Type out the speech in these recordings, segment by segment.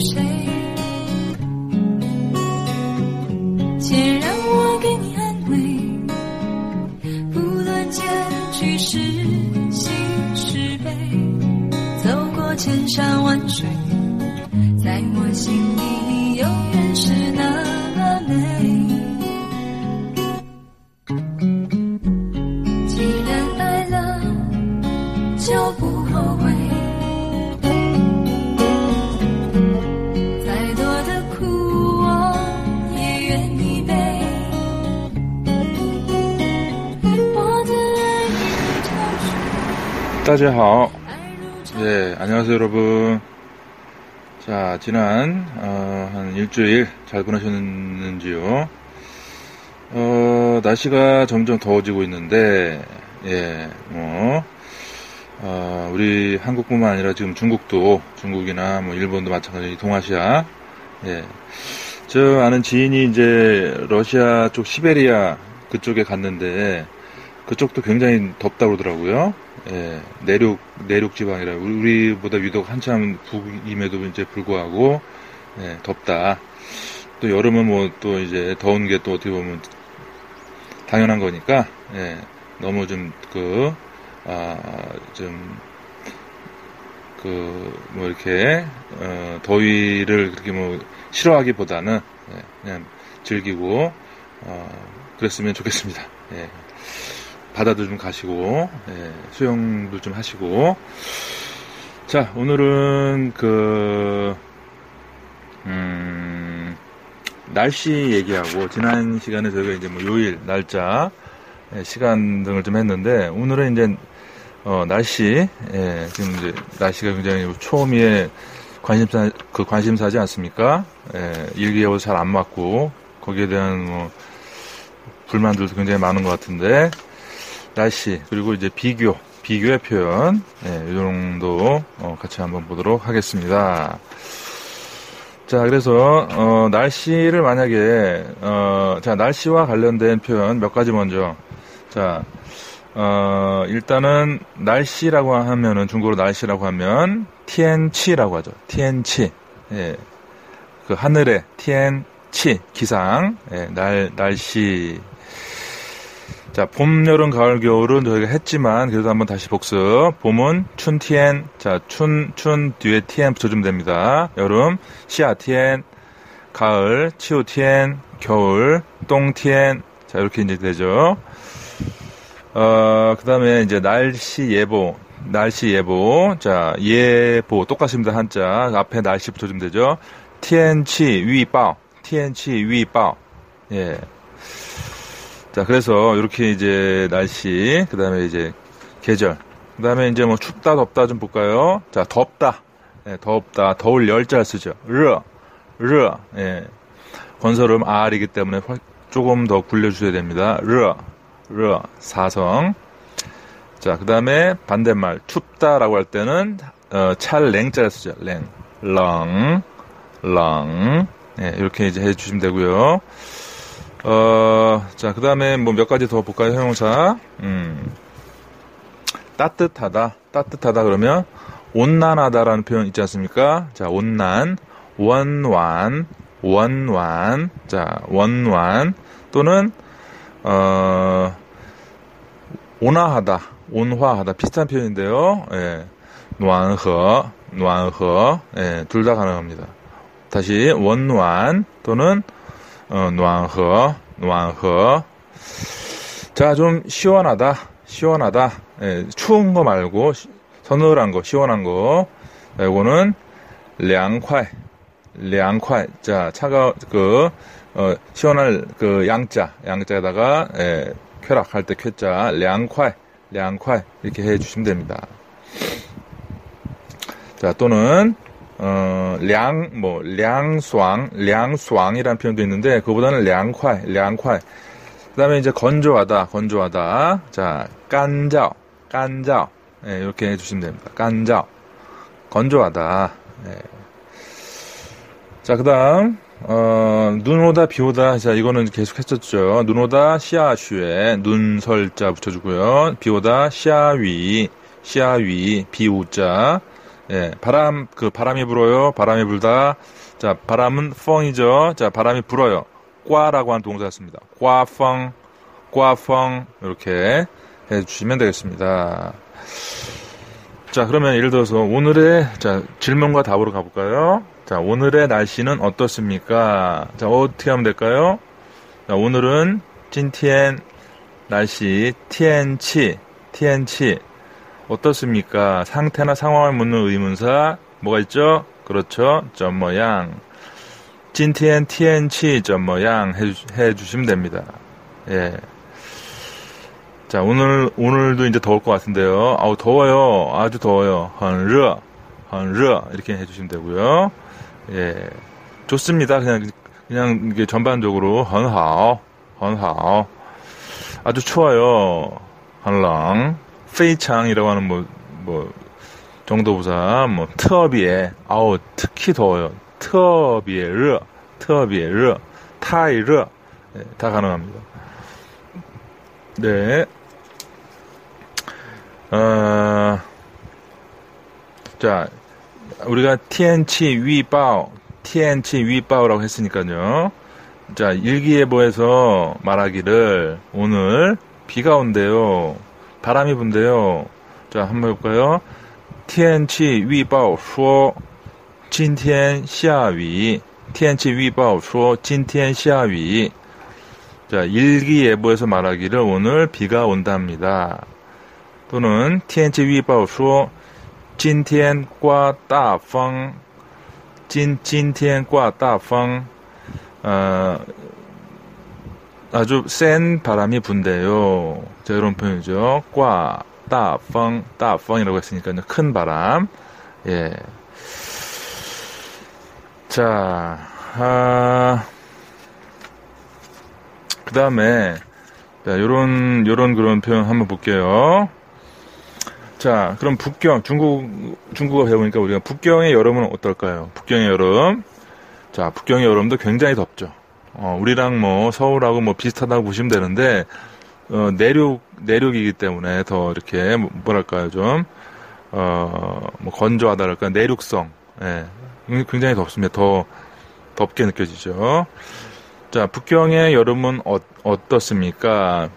谁。先让我给你安慰，不论结局是喜是悲，走过千山万水，在我心里你永远是那么美。既然爱了，就不大家好. 爱如潮 예, 안녕하세요, 여러분. 자, 지난, 어, 한 일주일 잘 보내셨는지요? 어, 날씨가 점점 더워지고 있는데, 예, 뭐, 어, 우리 한국뿐만 아니라 지금 중국도, 중국이나 뭐 일본도 마찬가지, 동아시아, 예. 저 아는 지인이 이제 러시아 쪽 시베리아 그쪽에 갔는데, 그쪽도 굉장히 덥다 그러더라고요. 예, 내륙, 내륙 지방이라, 우리, 보다 유독 한참 북임에도 이제 불구하고, 예, 덥다. 또 여름은 뭐 또 이제 더운 게 또 어떻게 보면 당연한 거니까, 예, 너무 좀 그, 아, 좀, 그, 뭐 이렇게, 어, 더위를 그렇게 뭐 싫어하기보다는, 예, 그냥 즐기고, 어, 그랬으면 좋겠습니다. 예. 바다도 좀 가시고, 예, 수영도 좀 하시고. 자, 오늘은 그, 음, 날씨 얘기하고, 지난 시간에 저희가 이제 뭐 요일, 날짜, 예, 시간 등을 좀 했는데, 오늘은 이제, 어, 날씨, 예, 지금 이제 날씨가 굉장히 초미에 관심사, 그 관심사지 않습니까? 예, 일기예보 잘 안 맞고, 거기에 대한 뭐, 불만들도 굉장히 많은 것 같은데, 날씨 그리고 이제 비교 비교의 표현. 예, 이 정도 어, 같이 한번 보도록 하겠습니다. 자 그래서 어, 날씨를 만약에 어, 자 날씨와 관련된 표현 몇 가지 먼저. 자 어, 일단은 날씨라고 하면은 중국어로 날씨라고 하면 티엔치라고 하죠. 티엔치. 예, 그 하늘의 티엔치 기상. 예, 날 날씨 자, 봄, 여름, 가을, 겨울은 저희가 했지만, 그래도 한번 다시 복습. 봄은 춘 티엔, 자, 춘, 춘 뒤에 티엔 붙여주면 됩니다. 여름, 시아 티엔, 가을, 치우 티엔, 겨울, 똥 티엔, 자, 이렇게 이제 되죠. 어, 그 다음에 이제 날씨 예보, 날씨 예보, 자, 예보, 똑같습니다. 한자. 앞에 날씨 붙여주면 되죠. 티엔 치 위바오, 티엔 치 위바오, 예. 자, 그래서 이렇게 이제 날씨, 그 다음에 이제 계절, 그 다음에 이제 뭐 춥다, 덥다 좀 볼까요? 자, 덥다. 예, 덥다. 더울 열자를 쓰죠. 르, 르, 예. 건설음 R이기 때문에 훨- 조금 더 굴려주셔야 됩니다. 르, 르, 사성. 자, 그 다음에 반대말, 춥다라고 할 때는, 어, 찰 랭자를 쓰죠. 랭, 렁, 렁. 예, 이렇게 이제 해주시면 되고요. 어, 자, 그 다음에 뭐 몇 가지 더 볼까요, 형용사? 음, 따뜻하다, 따뜻하다 그러면 온난하다라는 표현 있지 않습니까? 자, 온난, 원완, 원완, 자, 원완, 또는, 어, 온화하다, 온화하다, 비슷한 표현인데요, 예, 노안허, 노안허, 예, 둘 다 가능합니다. 다시, 원완, 또는, 어, 노안허, 자, 좀 시원하다, 시원하다. 예, 추운 거 말고 서늘한 거, 시원한 거. 자, 요거는 량콰이, 량콰이. 자, 차가 그 어, 시원할 그 양자, 양자에다가 예, 쾌락할 때 쾌자, 량콰이, 량콰이 이렇게 해주시면 됩니다. 자, 또는 어, 량, 뭐, 량수왕, 량수왕이라는 표현도 있는데, 그보다는 량快, 량快. 그 다음에 이제 건조하다, 건조하다. 자, 깐자오, 깐자오. 예, 이렇게 해주시면 됩니다. 깐자오. 건조하다. 예. 자, 그 다음, 어, 눈 오다, 비 오다. 자, 이거는 계속 했었죠. 눈 오다, 시아슈에 눈 설자 붙여주고요. 비 오다, 시아위, 시아위, 비 우자. 예, 바람, 그 바람이 불어요. 바람이 불다. 자, 바람은 펑이죠. 자, 바람이 불어요. 꽈라고 하는 동사였습니다. 꽈펑, 꽈펑. 이렇게 해주시면 되겠습니다. 자, 그러면 예를 들어서 오늘의, 자, 질문과 답으로 가볼까요? 자, 오늘의 날씨는 어떻습니까? 자, 어떻게 하면 될까요? 자, 오늘은 찐티엔 날씨, 티엔치, 티엔치. 어떻습니까? 상태나 상황을 묻는 의문사 뭐가 있죠? 그렇죠. 점 모양. 찐티엔 티엔치 점 모양 해주, 시면 됩니다. 예. 자 오늘 오늘도 이제 더울 것 같은데요. 아우 더워요. 아주 더워요. 헌르 헌르 이렇게 해주시면 되고요. 예. 좋습니다. 그냥 그냥 이게 전반적으로 헌하오 헌하오 아주 추워요. 한랑 페이창이라고 하는 뭐, 뭐, 정도 부사, 뭐, 트어비에, 아우, 특히 더워요. 트어비에, 르, 트어비에, 르, 타이, 르, 네, 다 가능합니다. 네. 어, 자, 우리가 TNC 위바오, TNC 위바오라고 했으니까요. 자, 일기예보에서 말하기를 오늘 비가 온대요. 바람이 분대요. 자, 한번 해볼까요? 天气预报说今天下雨.天气预报说今天下雨. 자, 일기예보에서 말하기를 오늘 비가 온답니다. 또는 天气预报说今天刮大风.今今天刮大风. 어, 아주 센 바람이 분대요. 자, 이런 표현이죠. 과, 따, 펑, 따, 펑이라고 했으니까요. 큰 바람. 예. 자, 아, 그 다음에, 자, 요런, 요런 그런 표현 한번 볼게요. 자, 그럼 북경, 중국, 중국어 배우니까 우리가 북경의 여름은 어떨까요? 북경의 여름. 자, 북경의 여름도 굉장히 덥죠. 어, 우리랑 뭐 서울하고 뭐 비슷하다고 보시면 되는데 어, 내륙 내륙이기 때문에 더 이렇게 뭐, 뭐랄까요 좀 어, 뭐 건조하다랄까 내륙성 예, 굉장히 덥습니다. 더 덥게 느껴지죠. 자, 북경의 여름은 어, 어떻습니까?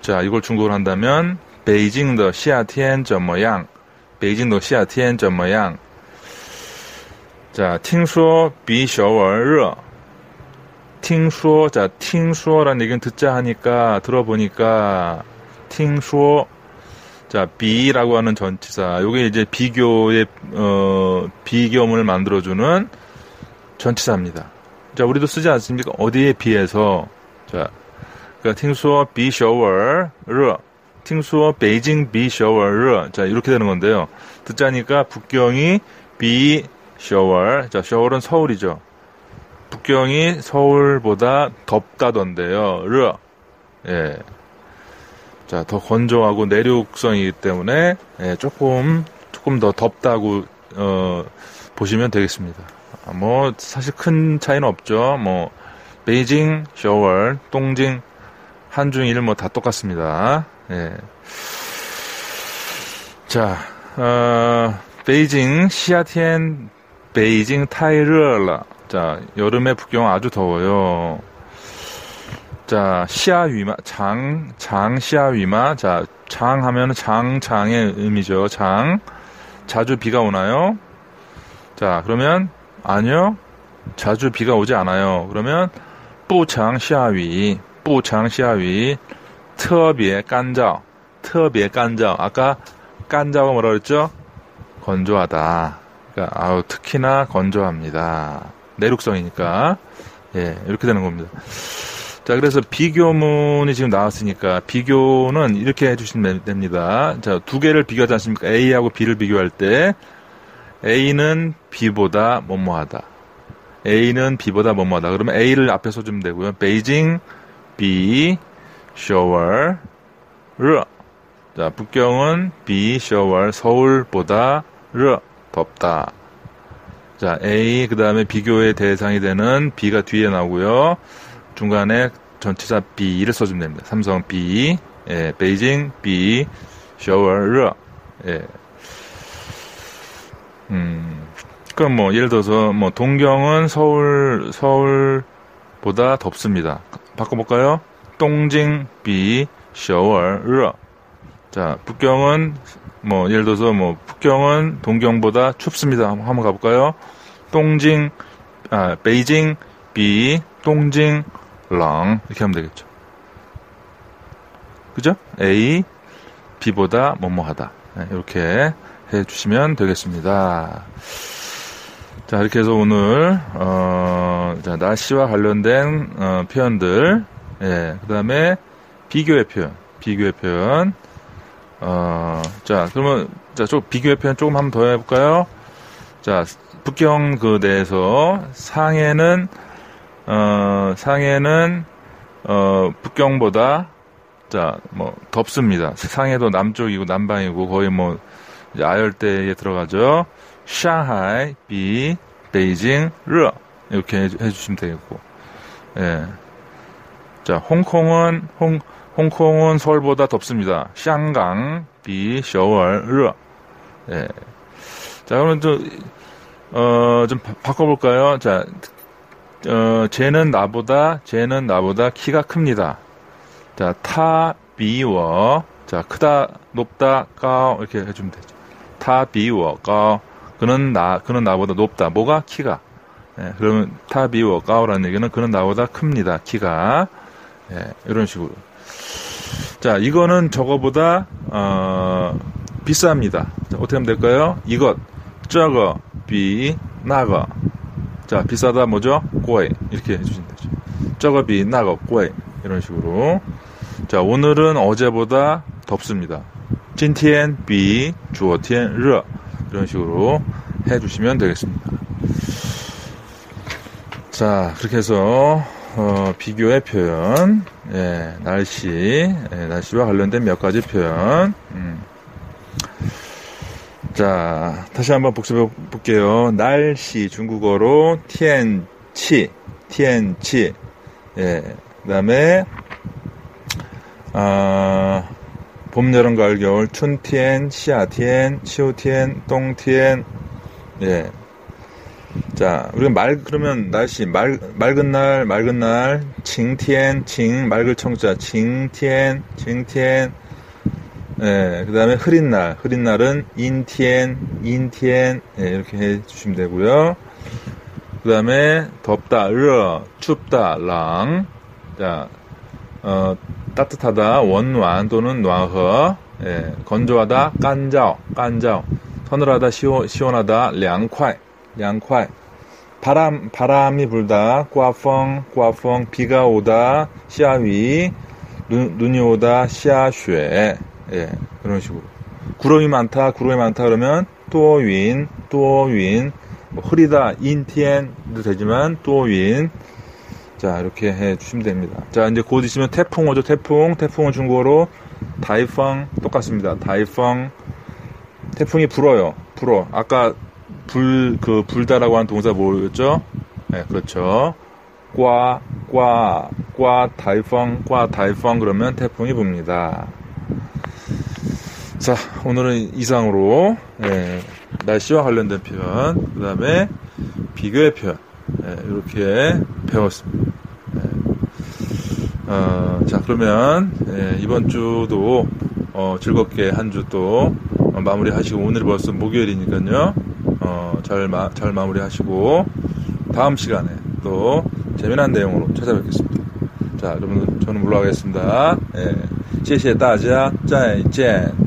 자, 이걸 중국어로 한다면 베이징 더 시아티엔 怎么样? 베이징 더 시아티엔 怎么样? 자, 听说比首尔热. 팅수어 자 팅수어란 얘기는 듣자 하니까 들어보니까 팅쇼 자 비라고 하는 전치사 요게 이제 비교의 어 비교문을 만들어주는 전치사입니다. 자 우리도 쓰지 않습니까? 어디에 비해서 자 그러니까 팅쇼 비 쇼월르 팅수어 베이징 비쇼월 자 이렇게 되는 건데요. 듣자니까 북경이 비쇼월 자 쇼월은 서울이죠. 북경이 서울보다 덥다던데요. 르. 예. 자, 더 건조하고 내륙성이기 때문에 예, 조금 조금 더 덥다고 어, 보시면 되겠습니다. 아, 뭐 사실 큰 차이는 없죠. 뭐 베이징, 서울, 동징, 한중일 뭐 다 똑같습니다. 예. 자, 어, 베이징 시아티엔 베이징 타이르라 자, 여름에 북경 아주 더워요. 자, 시아 위마, 장, 장, 시아 위마. 자, 장 하면 장, 장의 의미죠. 장. 자주 비가 오나요? 자, 그러면, 아니요. 자주 비가 오지 않아요. 그러면, 뿌장 시아위, 뿌장 시아위, 특비의 깐적, 특비의 깐적. 아까 깐자가 뭐라 그랬죠? 건조하다. 그러니까, 아우, 특히나 건조합니다. 내륙성이니까. 예, 이렇게 되는 겁니다. 자, 그래서 비교문이 지금 나왔으니까 비교는 이렇게 해주시면 됩니다. 자, 두 개를 비교하지 않습니까? A하고 B를 비교할 때 A는 B보다 뭐뭐하다. A는 B보다 뭐뭐하다. 그러면 A를 앞에 써주면 되고요. 베이징 B shower 르. 자, 북경은 B shower 서울보다 르 덥다. 자, A 그 다음에 비교의 대상이 되는 B가 뒤에 나오고요. 중간에 전치사 B를 써주면 됩니다. 삼성 B, 예, 베이징 B 르. 예. 음. 그럼 뭐 예를 들어서 뭐 동경은 서울 서울보다 덥습니다. 바꿔볼까요? 동징 비 셔월 르. 자 북경은 뭐 예를 들어서 뭐 북경은 동경보다 춥습니다. 한번 가볼까요? 동징 아 베이징 비 동징 랑 이렇게 하면 되겠죠. 그죠? A B보다 뭐뭐하다 네, 이렇게 해주시면 되겠습니다. 자, 이렇게 해서 오늘, 어, 자, 날씨와 관련된, 어, 표현들, 예, 그 다음에 비교의 표현, 비교의 표현, 어, 자, 그러면, 자, 좀 비교의 표현 조금 한번 더 해볼까요? 자, 북경 그 내에서 상해는, 어, 상해는, 어, 북경보다, 자, 뭐, 덥습니다. 상해도 남쪽이고 남방이고 거의 뭐, 아열대에 들어가죠. 샹하이, 비, 베이징, 르 이렇게 해, 주시면 되겠고, 예. 자, 홍콩은 홍 홍콩은 서울보다 덥습니다. 샹강, 비, 셔월, 르. 예. 자, 그러면 좀, 어, 좀 바, 꿔볼까요 자, 어, 쟤는 나보다, 쟤는 나보다 키가 큽니다. 자, 타, 비워. 자, 크다, 높다, 까 이렇게 해주면 되죠. 타, 비워, 까 그는 나, 그는 나보다 높다. 뭐가? 키가. 예, 그러면 타, 비워, 까오라는 얘기는 그는 나보다 큽니다. 키가. 예, 이런 식으로. 자, 이거는 저거보다, 어, 비쌉니다. 자, 어떻게 하면 될까요? 이것, 저거, 비, 나거. 자, 비싸다 뭐죠? 꼬이. 이렇게 해주시면 되죠. 저거, 비, 나거, 꼬이. 이런 식으로. 자, 오늘은 어제보다 덥습니다. 찐티엔, 비, 주어티엔, 르. 이런 식으로 해주시면 되겠습니다. 자, 그렇게 해서, 어, 비교의 표현, 예, 날씨, 예, 날씨와 관련된 몇 가지 표현, 음. 자, 다시 한번 복습해 볼게요. 날씨, 중국어로, 티엔치, 티엔치, 예, 그 다음에, 아, 봄, 여름, 가을, 겨울, 춘티엔, 시아티엔, 치오티엔, 똥티엔, 예. 자, 우리가 말, 그러면 날씨, 말, 맑은 날, 맑은 날, 징티엔, 징, 맑을 청자, 징티엔, 징티엔, 예, 그 다음에 흐린 날, 흐린 날은 인티엔, 인티엔, 예, 이렇게 해 주시면 되고요. 그 다음에 덥다, 르, 춥다, 랑, 자, 어, 따뜻하다, 원완 또는 놔허, 예, 건조하다, 깐자오, 깐자오, 서늘하다, 시원, 시원하다, 량콰이, 량콰이, 바람, 바람이 불다, 꽈펑, 꽈펑, 비가 오다, 시아위, 눈, 눈이 오다, 시아쉐, 예, 그런 식으로. 구름이 많다, 구름이 많다 그러면, 또윈, 또윈, 뭐 흐리다, 인티엔도 되지만, 또윈, 자, 이렇게 해 주시면 됩니다. 자, 이제 곧 있으면 태풍 오죠, 태풍. 태풍은 중국어로 다이펑 똑같습니다. 다이펑. 태풍이 불어요. 불어. 아까 불, 그, 불다라고 하는 동사 뭐였죠? 네, 그렇죠. 꽈, 꽈, 꽈, 다이펑, 꽈, 다이펑 그러면 태풍이 붑니다. 자, 오늘은 이상으로, 예, 날씨와 관련된 표현, 그 다음에 비교의 표현, 예, 이렇게 배웠습니다. 예. 어, 자, 그러면, 예, 이번 주도, 어, 즐겁게 한 주 또, 어, 마무리 하시고, 오늘 벌써 목요일이니까요, 어, 잘, 마, 잘 마무리 하시고, 다음 시간에 또 재미난 내용으로 찾아뵙겠습니다. 자, 여러분, 저는 물러가겠습니다. 예, 谢谢大家，再见。